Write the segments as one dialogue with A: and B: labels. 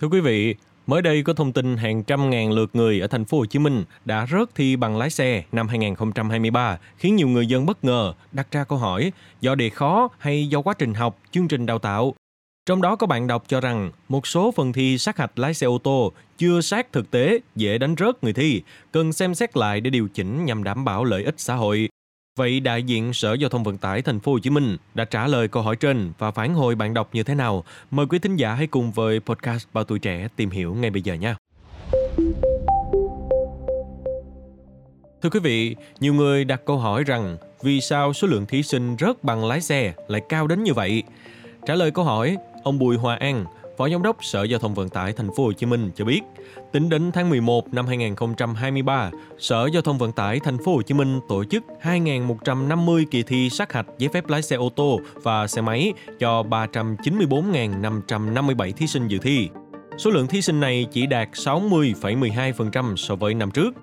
A: Thưa quý vị, mới đây có thông tin hàng trăm ngàn lượt người ở thành phố Hồ Chí Minh đã rớt thi bằng lái xe năm 2023, khiến nhiều người dân bất ngờ đặt ra câu hỏi do đề khó hay do quá trình học, chương trình đào tạo. Trong đó có bạn đọc cho rằng một số phần thi sát hạch lái xe ô tô chưa sát thực tế, dễ đánh rớt người thi, cần xem xét lại để điều chỉnh nhằm đảm bảo lợi ích xã hội. Vậy đại diện Sở Giao thông Vận tải Thành phố Hồ Chí Minh đã trả lời câu hỏi trên và phản hồi bạn đọc như thế nào? Mời quý thính giả hãy cùng với podcast Bao tuổi trẻ tìm hiểu ngay bây giờ nha. Thưa quý vị, nhiều người đặt câu hỏi rằng vì sao số lượng thí sinh rớt bằng lái xe lại cao đến như vậy? Trả lời câu hỏi, ông Bùi Hòa An, Phó Giám đốc Sở Giao thông Vận tải Thành phố Hồ Chí Minh cho biết, tính đến tháng 11 năm 2023, Sở Giao thông Vận tải Thành phố Hồ Chí Minh tổ chức 2.150 kỳ thi sát hạch giấy phép lái xe ô tô và xe máy cho 394.557 thí sinh dự thi. Số lượng thí sinh này chỉ đạt 60,12% so với năm trước.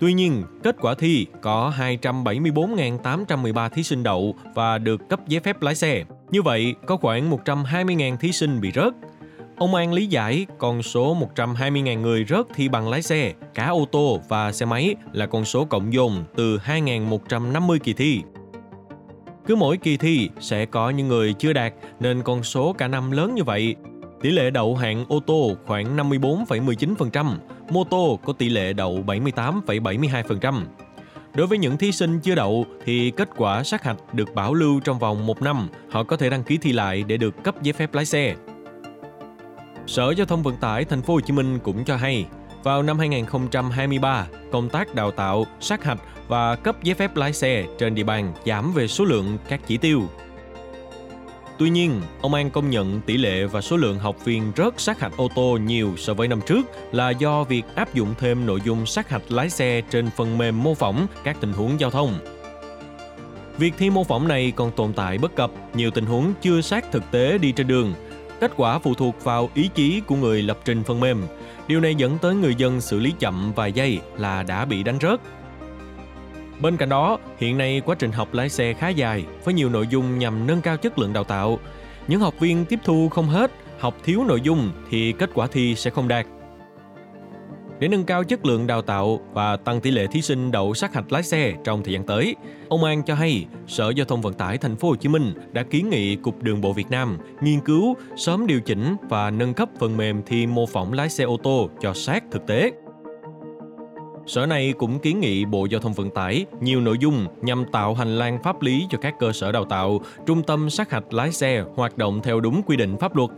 A: Tuy nhiên, kết quả thi có 274.813 thí sinh đậu và được cấp giấy phép lái xe. Như vậy, có khoảng 120.000 thí sinh bị rớt. Ông An lý giải con số 120.000 người rớt thi bằng lái xe, cả ô tô và xe máy là con số cộng dồn từ 2.150 kỳ thi. Cứ mỗi kỳ thi sẽ có những người chưa đạt nên con số cả năm lớn như vậy. Tỷ lệ đậu hạng ô tô khoảng 54,19%, mô tô có tỷ lệ đậu 78,72%. Đối với những thí sinh chưa đậu thì kết quả sát hạch được bảo lưu trong vòng một năm, họ có thể đăng ký thi lại để được cấp giấy phép lái xe. Sở Giao thông Vận tải Thành phố Hồ Chí Minh cũng cho hay, vào năm 2023, công tác đào tạo, sát hạch và cấp giấy phép lái xe trên địa bàn giảm về số lượng các chỉ tiêu. Tuy nhiên, ông An công nhận tỷ lệ và số lượng học viên rớt sát hạch ô tô nhiều so với năm trước là do việc áp dụng thêm nội dung sát hạch lái xe trên phần mềm mô phỏng các tình huống giao thông. Việc thi mô phỏng này còn tồn tại bất cập, nhiều tình huống chưa sát thực tế đi trên đường. Kết quả phụ thuộc vào ý chí của người lập trình phần mềm. Điều này dẫn tới người dân xử lý chậm vài giây là đã bị đánh rớt. Bên cạnh đó, hiện nay quá trình học lái xe khá dài với nhiều nội dung nhằm nâng cao chất lượng đào tạo. Những học viên tiếp thu không hết, học thiếu nội dung thì kết quả thi sẽ không đạt. Để nâng cao chất lượng đào tạo và tăng tỷ lệ thí sinh đậu sát hạch lái xe trong thời gian tới, ông An cho hay Sở Giao thông Vận tải Thành phố Hồ Chí Minh đã kiến nghị Cục Đường bộ Việt Nam nghiên cứu sớm điều chỉnh và nâng cấp phần mềm thi mô phỏng lái xe ô tô cho sát thực tế. Sở này cũng kiến nghị Bộ Giao thông Vận tải nhiều nội dung nhằm tạo hành lang pháp lý cho các cơ sở đào tạo, trung tâm sát hạch lái xe hoạt động theo đúng quy định pháp luật,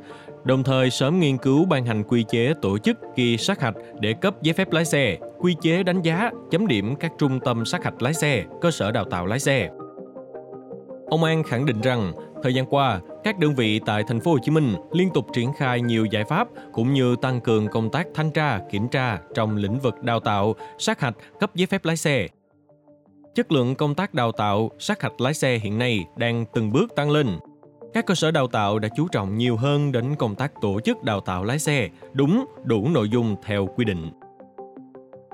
A: đồng thời sớm nghiên cứu ban hành quy chế tổ chức kỳ sát hạch để cấp giấy phép lái xe, quy chế đánh giá, chấm điểm các trung tâm sát hạch lái xe, cơ sở đào tạo lái xe. Ông An khẳng định rằng, thời gian qua, các đơn vị tại thành phố Hồ Chí Minh liên tục triển khai nhiều giải pháp cũng như tăng cường công tác thanh tra, kiểm tra trong lĩnh vực đào tạo, sát hạch, cấp giấy phép lái xe. Chất lượng công tác đào tạo, sát hạch lái xe hiện nay đang từng bước tăng lên. Các cơ sở đào tạo đã chú trọng nhiều hơn đến công tác tổ chức đào tạo lái xe, đúng, đủ nội dung theo quy định.